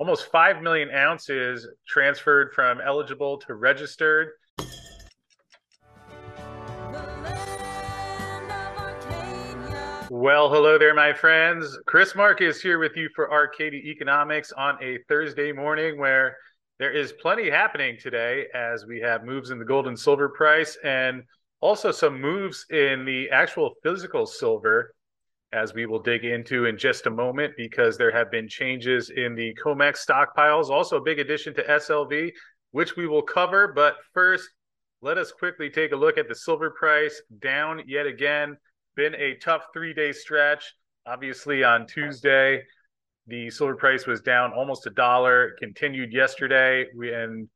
almost 5 million ounces transferred from eligible to registered. Well, hello there, my friends. Chris Marcus here with you for Arcadia Economics on a Thursday morning where there is plenty happening today as we have moves in the gold and silver price and also some moves in the actual physical silver as we will dig into in just a moment because there have been changes in the COMEX stockpiles. Also, a big addition to SLV, which we will cover. But first, let us quickly take a look at the silver price down yet again. Been a tough three day stretch. Obviously, on Tuesday, the silver price was down almost a dollar, continued yesterday, and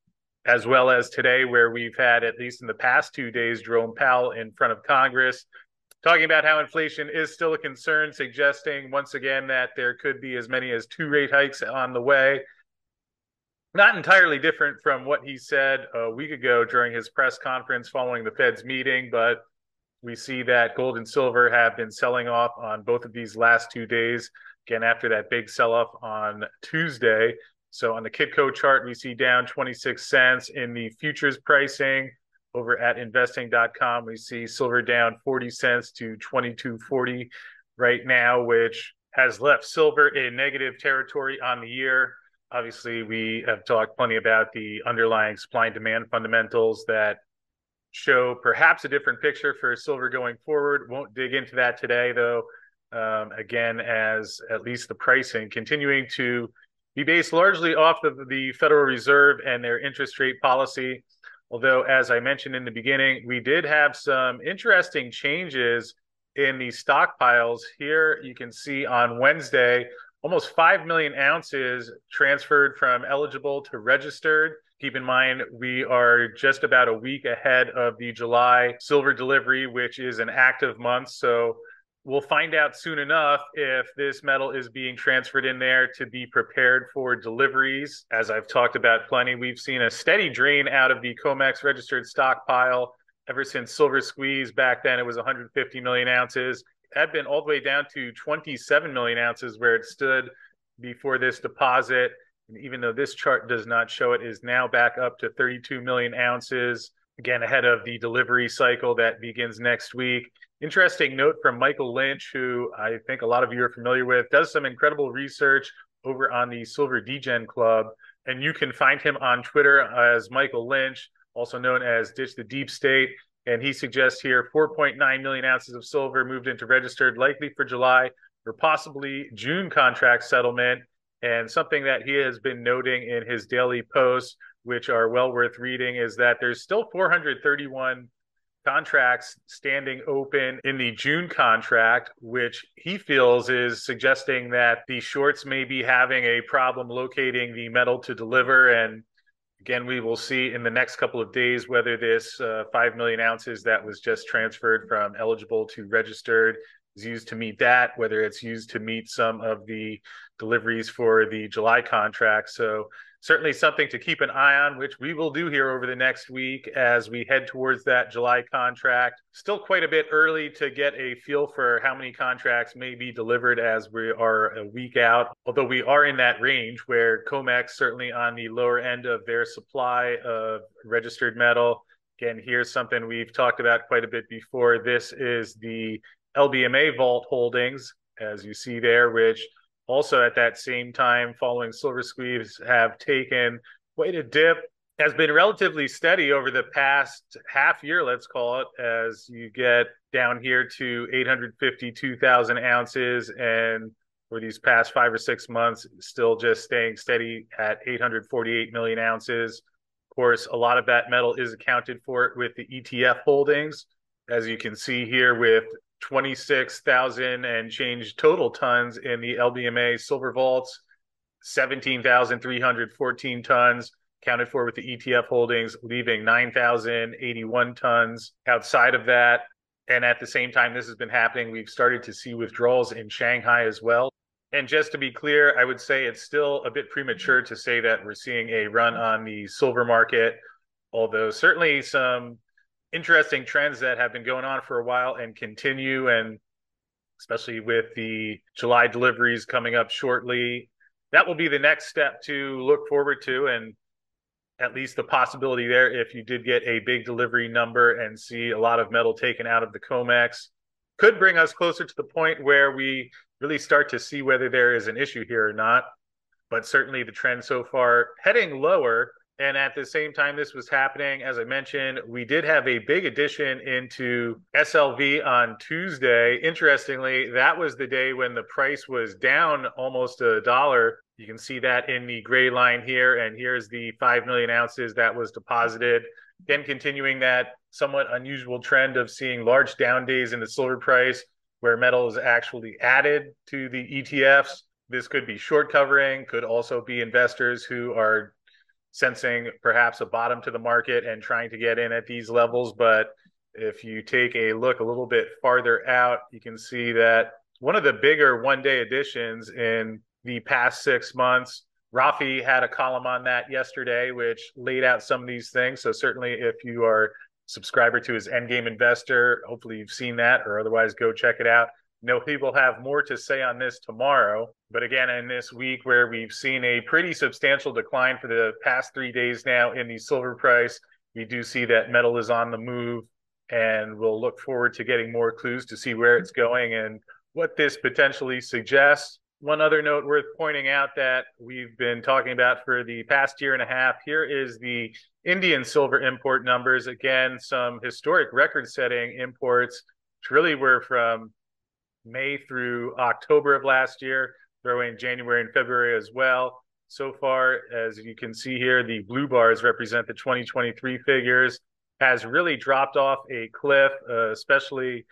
as well as today, where we've had, at least in the past two days, Jerome Powell in front of Congress talking about how inflation is still a concern, suggesting once again that there could be as many as two rate hikes on the way. Not entirely different from what he said a week ago during his press conference following the Fed's meeting, but we see that gold and silver have been selling off on both of these last two days. Again, after that big sell off on Tuesday. So on the Kitco chart, we see down 26 cents in the futures pricing over at investing.com. We see silver down 40 cents to 22.40 right now, which has left silver in negative territory on the year. Obviously, we have talked plenty about the underlying supply and demand fundamentals that show perhaps a different picture for silver going forward. Won't dig into that today, though. Um, again, as at least the pricing continuing to be based largely off of the Federal Reserve and their interest rate policy. Although, as I mentioned in the beginning, we did have some interesting changes in the stockpiles. Here you can see on Wednesday, almost 5 million ounces transferred from eligible to registered. Keep in mind, we are just about a week ahead of the July silver delivery, which is an active month. So we'll find out soon enough if this metal is being transferred in there to be prepared for deliveries. As I've talked about plenty, we've seen a steady drain out of the COMEX registered stockpile ever since Silver Squeeze. Back then, it was 150 million ounces. It had been all the way down to 27 million ounces where it stood before this deposit. And even though this chart does not show it, is now back up to 32 million ounces. Again, ahead of the delivery cycle that begins next week. Interesting note from Michael Lynch, who I think a lot of you are familiar with, does some incredible research over on the Silver Degen Club. And you can find him on Twitter as Michael Lynch, also known as Ditch the Deep State. And he suggests here 4.9 million ounces of silver moved into registered, likely for July or possibly June contract settlement. And something that he has been noting in his daily posts, which are well worth reading, is that there's still 431 contracts standing open in the June contract, which he feels is suggesting that the shorts may be having a problem locating the metal to deliver. And again, we will see in the next couple of days whether this uh, 5 million ounces that was just transferred from eligible to registered is used to meet that, whether it's used to meet some of the deliveries for the July contract. So certainly something to keep an eye on, which we will do here over the next week as we head towards that July contract. Still quite a bit early to get a feel for how many contracts may be delivered as we are a week out, although we are in that range where COMEX certainly on the lower end of their supply of registered metal. Again, here's something we've talked about quite a bit before. This is the LBMA vault holdings, as you see there, which also at that same time following silver squeeze have taken quite a dip has been relatively steady over the past half year let's call it as you get down here to 852,000 ounces and for these past 5 or 6 months still just staying steady at 848 million ounces. Of course a lot of that metal is accounted for with the ETF holdings as you can see here with 26,000 and change total tons in the LBMA silver vaults, 17,314 tons counted for with the ETF holdings, leaving 9,081 tons outside of that. And at the same time, this has been happening. We've started to see withdrawals in Shanghai as well. And just to be clear, I would say it's still a bit premature to say that we're seeing a run on the silver market, although certainly some interesting trends that have been going on for a while and continue and especially with the July deliveries coming up shortly that will be the next step to look forward to and at least the possibility there if you did get a big delivery number and see a lot of metal taken out of the COMEX could bring us closer to the point where we really start to see whether there is an issue here or not. But certainly the trend so far heading lower. And at the same time, this was happening, as I mentioned, we did have a big addition into SLV on Tuesday. Interestingly, that was the day when the price was down almost a dollar you can see that in the gray line here, and here's the 5 million ounces that was deposited. Again, continuing that somewhat unusual trend of seeing large down days in the silver price where metal is actually added to the ETFs. This could be short covering, could also be investors who are sensing perhaps a bottom to the market and trying to get in at these levels. But if you take a look a little bit farther out, you can see that one of the bigger one day additions in the past six months. Rafi had a column on that yesterday, which laid out some of these things. So certainly, if you are subscriber to his Endgame Investor, hopefully you've seen that, or otherwise go check it out. No, he will have more to say on this tomorrow. But again, in this week where we've seen a pretty substantial decline for the past three days now in the silver price, we do see that metal is on the move, and we'll look forward to getting more clues to see where it's going and what this potentially suggests one other note worth pointing out that we've been talking about for the past year and a half here is the Indian silver import numbers. Again, some historic record setting imports, which really were from May through October of last year, throw in January and February as well. So far, as you can see here, the blue bars represent the 2023 figures, has really dropped off a cliff, uh, especially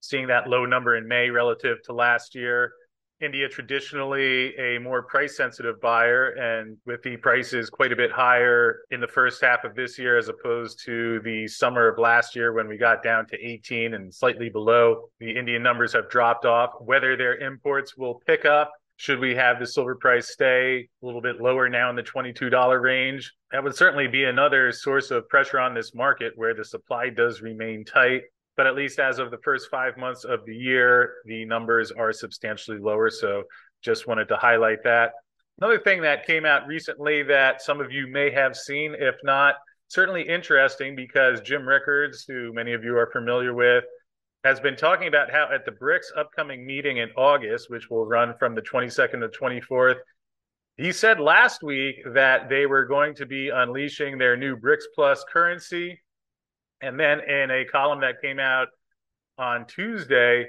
seeing that low number in May relative to last year. India traditionally a more price sensitive buyer, and with the prices quite a bit higher in the first half of this year as opposed to the summer of last year when we got down to 18 and slightly below, the Indian numbers have dropped off. Whether their imports will pick up, should we have the silver price stay a little bit lower now in the $22 range, that would certainly be another source of pressure on this market where the supply does remain tight but at least as of the first five months of the year, the numbers are substantially lower. So just wanted to highlight that. Another thing that came out recently that some of you may have seen, if not, certainly interesting because Jim Rickards, who many of you are familiar with, has been talking about how at the BRICS upcoming meeting in August, which will run from the 22nd to 24th, he said last week that they were going to be unleashing their new BRICS Plus currency and then in a column that came out on Tuesday,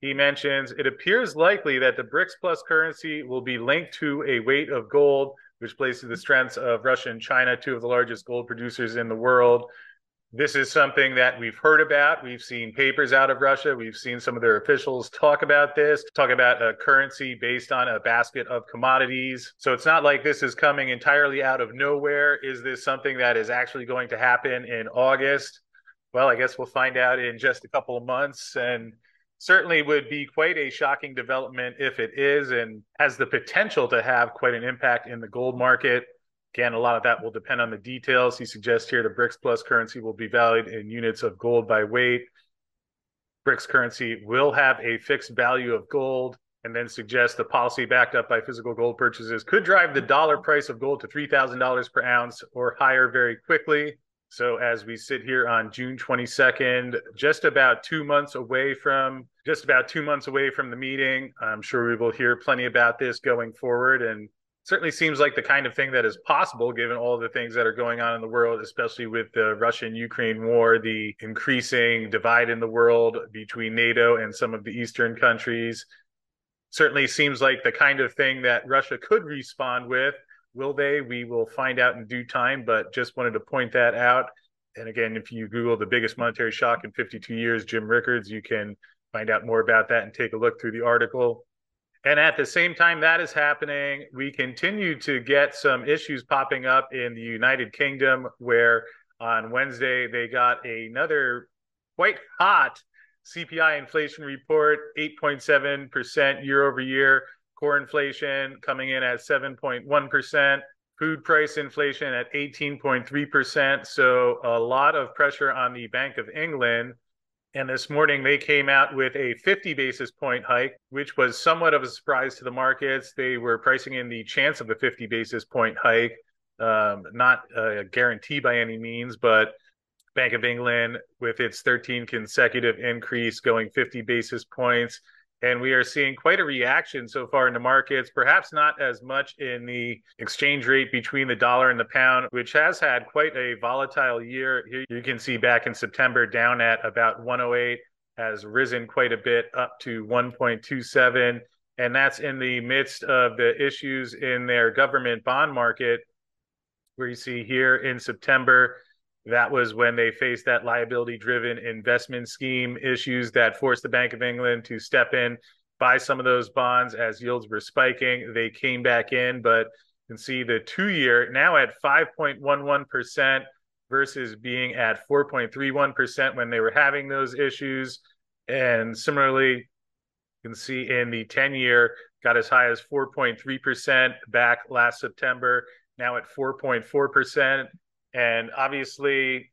he mentions it appears likely that the BRICS plus currency will be linked to a weight of gold, which to the strengths of Russia and China, two of the largest gold producers in the world. This is something that we've heard about. We've seen papers out of Russia. We've seen some of their officials talk about this, talk about a currency based on a basket of commodities. So it's not like this is coming entirely out of nowhere. Is this something that is actually going to happen in August? Well, I guess we'll find out in just a couple of months. And certainly would be quite a shocking development if it is and has the potential to have quite an impact in the gold market. Again, a lot of that will depend on the details. He suggests here the BRICS Plus currency will be valued in units of gold by weight. BRICS currency will have a fixed value of gold and then suggests the policy backed up by physical gold purchases could drive the dollar price of gold to $3,000 per ounce or higher very quickly. So as we sit here on June 22nd, just about two months away from just about two months away from the meeting, I'm sure we will hear plenty about this going forward. And certainly seems like the kind of thing that is possible given all the things that are going on in the world, especially with the Russian Ukraine war, the increasing divide in the world between NATO and some of the Eastern countries. Certainly seems like the kind of thing that Russia could respond with Will they? We will find out in due time, but just wanted to point that out. And again, if you Google the biggest monetary shock in 52 years, Jim Rickards, you can find out more about that and take a look through the article. And at the same time that is happening, we continue to get some issues popping up in the United Kingdom, where on Wednesday they got another quite hot CPI inflation report, 8.7% year over year core inflation coming in at 7.1%, food price inflation at 18.3%. So a lot of pressure on the Bank of England And this morning they came out with a 50 basis point hike, which was somewhat of a surprise to the markets. They were pricing in the chance of a 50 basis point hike, um, not a guarantee by any means, but Bank of England with its 13 consecutive increase going 50 basis points and we are seeing quite a reaction so far in the markets, perhaps not as much in the exchange rate between the dollar and the pound, which has had quite a volatile year. Here you can see back in September down at about 108, has risen quite a bit up to 1.27. And that's in the midst of the issues in their government bond market, where you see here in September, that was when they faced that liability driven investment scheme issues that forced the Bank of England to step in, buy some of those bonds as yields were spiking. They came back in, but you can see the two year now at 5.11% versus being at 4.31% when they were having those issues. And similarly, you can see in the 10 year got as high as 4.3% back last September, now at 4.4%. And obviously,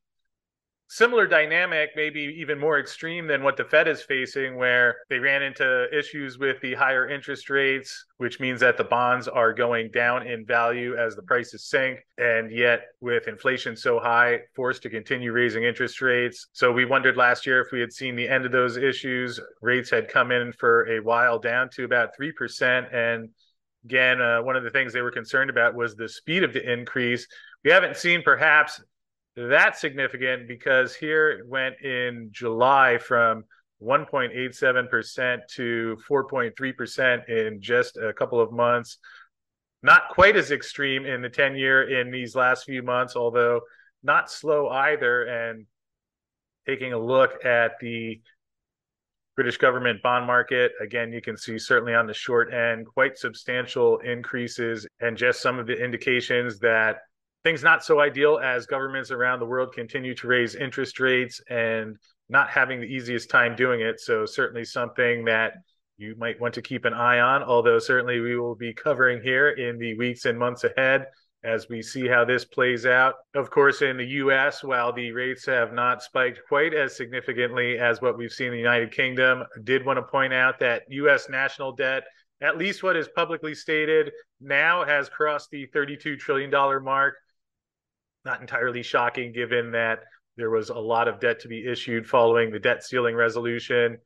similar dynamic, maybe even more extreme than what the Fed is facing, where they ran into issues with the higher interest rates, which means that the bonds are going down in value as the prices sink. And yet, with inflation so high, forced to continue raising interest rates. So, we wondered last year if we had seen the end of those issues. Rates had come in for a while down to about 3%. And again, uh, one of the things they were concerned about was the speed of the increase, we haven't seen perhaps that significant because here it went in July from 1.87% to 4.3% in just a couple of months. Not quite as extreme in the 10 year in these last few months, although not slow either. And taking a look at the British government bond market, again, you can see certainly on the short end quite substantial increases and just some of the indications that things not so ideal as governments around the world continue to raise interest rates and not having the easiest time doing it. So, certainly something that you might want to keep an eye on, although certainly we will be covering here in the weeks and months ahead as we see how this plays out. Of course, in the US, while the rates have not spiked quite as significantly as what we've seen in the United Kingdom, I did want to point out that US national debt at least what is publicly stated now has crossed the $32 trillion mark not entirely shocking given that there was a lot of debt to be issued following the debt ceiling resolution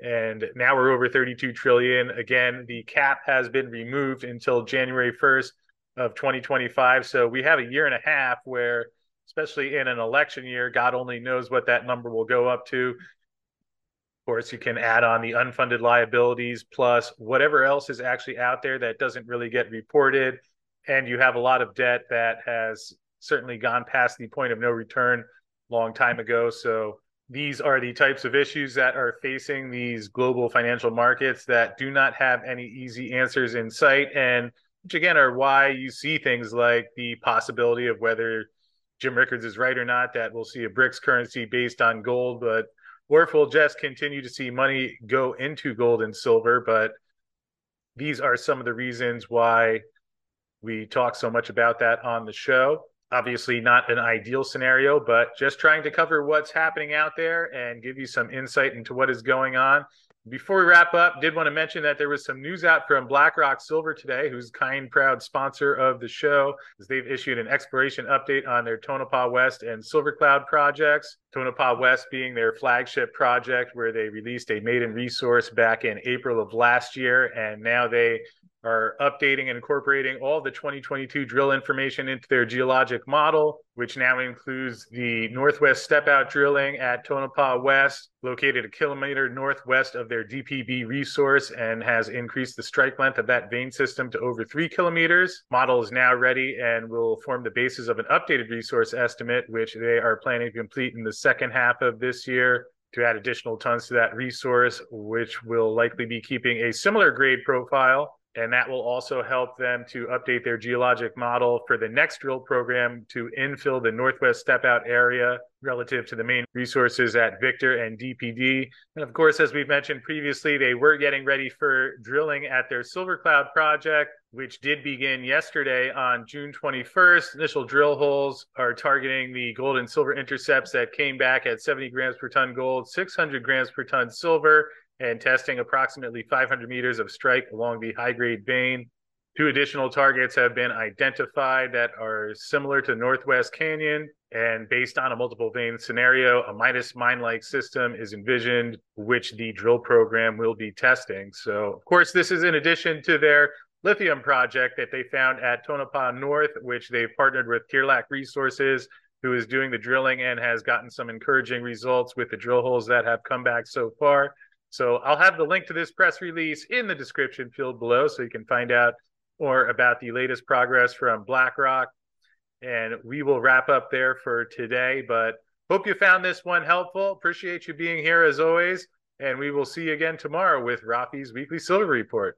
and now we're over 32 trillion again the cap has been removed until january 1st of 2025 so we have a year and a half where especially in an election year god only knows what that number will go up to. Of course you can add on the unfunded liabilities plus whatever else is actually out there that doesn't really get reported. And you have a lot of debt that has certainly gone past the point of no return long time ago. So these are the types of issues that are facing these global financial markets that do not have any easy answers in sight. And which again are why you see things like the possibility of whether Jim Rickards is right or not that we'll see a BRICS currency based on gold but or if we'll just continue to see money go into gold and silver but these are some of the reasons why we talk so much about that on the show obviously not an ideal scenario, but just trying to cover what's happening out there and give you some insight into what is going on. Before we wrap up, did want to mention that there was some news out from BlackRock Silver today, who's kind, proud sponsor of the show, as they've issued an exploration update on their Tonopah West and Silver Cloud projects. Tonopah West being their flagship project, where they released a maiden resource back in April of last year, and now they are updating and incorporating all the 2022 drill information into their geologic model, which now includes the northwest step out drilling at Tonopah West, located a kilometer northwest of their DPB resource, and has increased the strike length of that vein system to over three kilometers. Model is now ready and will form the basis of an updated resource estimate, which they are planning to complete in the second half of this year to add additional tons to that resource, which will likely be keeping a similar grade profile and that will also help them to update their geologic model for the next drill program to infill the northwest step out area relative to the main resources at Victor and DPB. And of course, as we've mentioned previously, they were getting ready for drilling at their Silver Cloud project, which did begin yesterday on June 21st. Initial drill holes are targeting the gold and silver intercepts that came back at 70 grams per ton gold, 600 grams per ton silver, and testing approximately 500 meters of strike along the high grade vein. Two additional targets have been identified that are similar to Northwest Canyon. And based on a multiple vein scenario, a Midas mine like system is envisioned, which the drill program will be testing. So, of course, this is in addition to their lithium project that they found at Tonopah North, which they've partnered with Tearlach Resources, who is doing the drilling and has gotten some encouraging results with the drill holes that have come back so far. So I'll have the link to this press release in the description field below so you can find out more about the latest progress from BlackRock. And we will wrap up there for today. But hope you found this one helpful. Appreciate you being here as always. And we will see you again tomorrow with Rafi's Weekly Silver Report.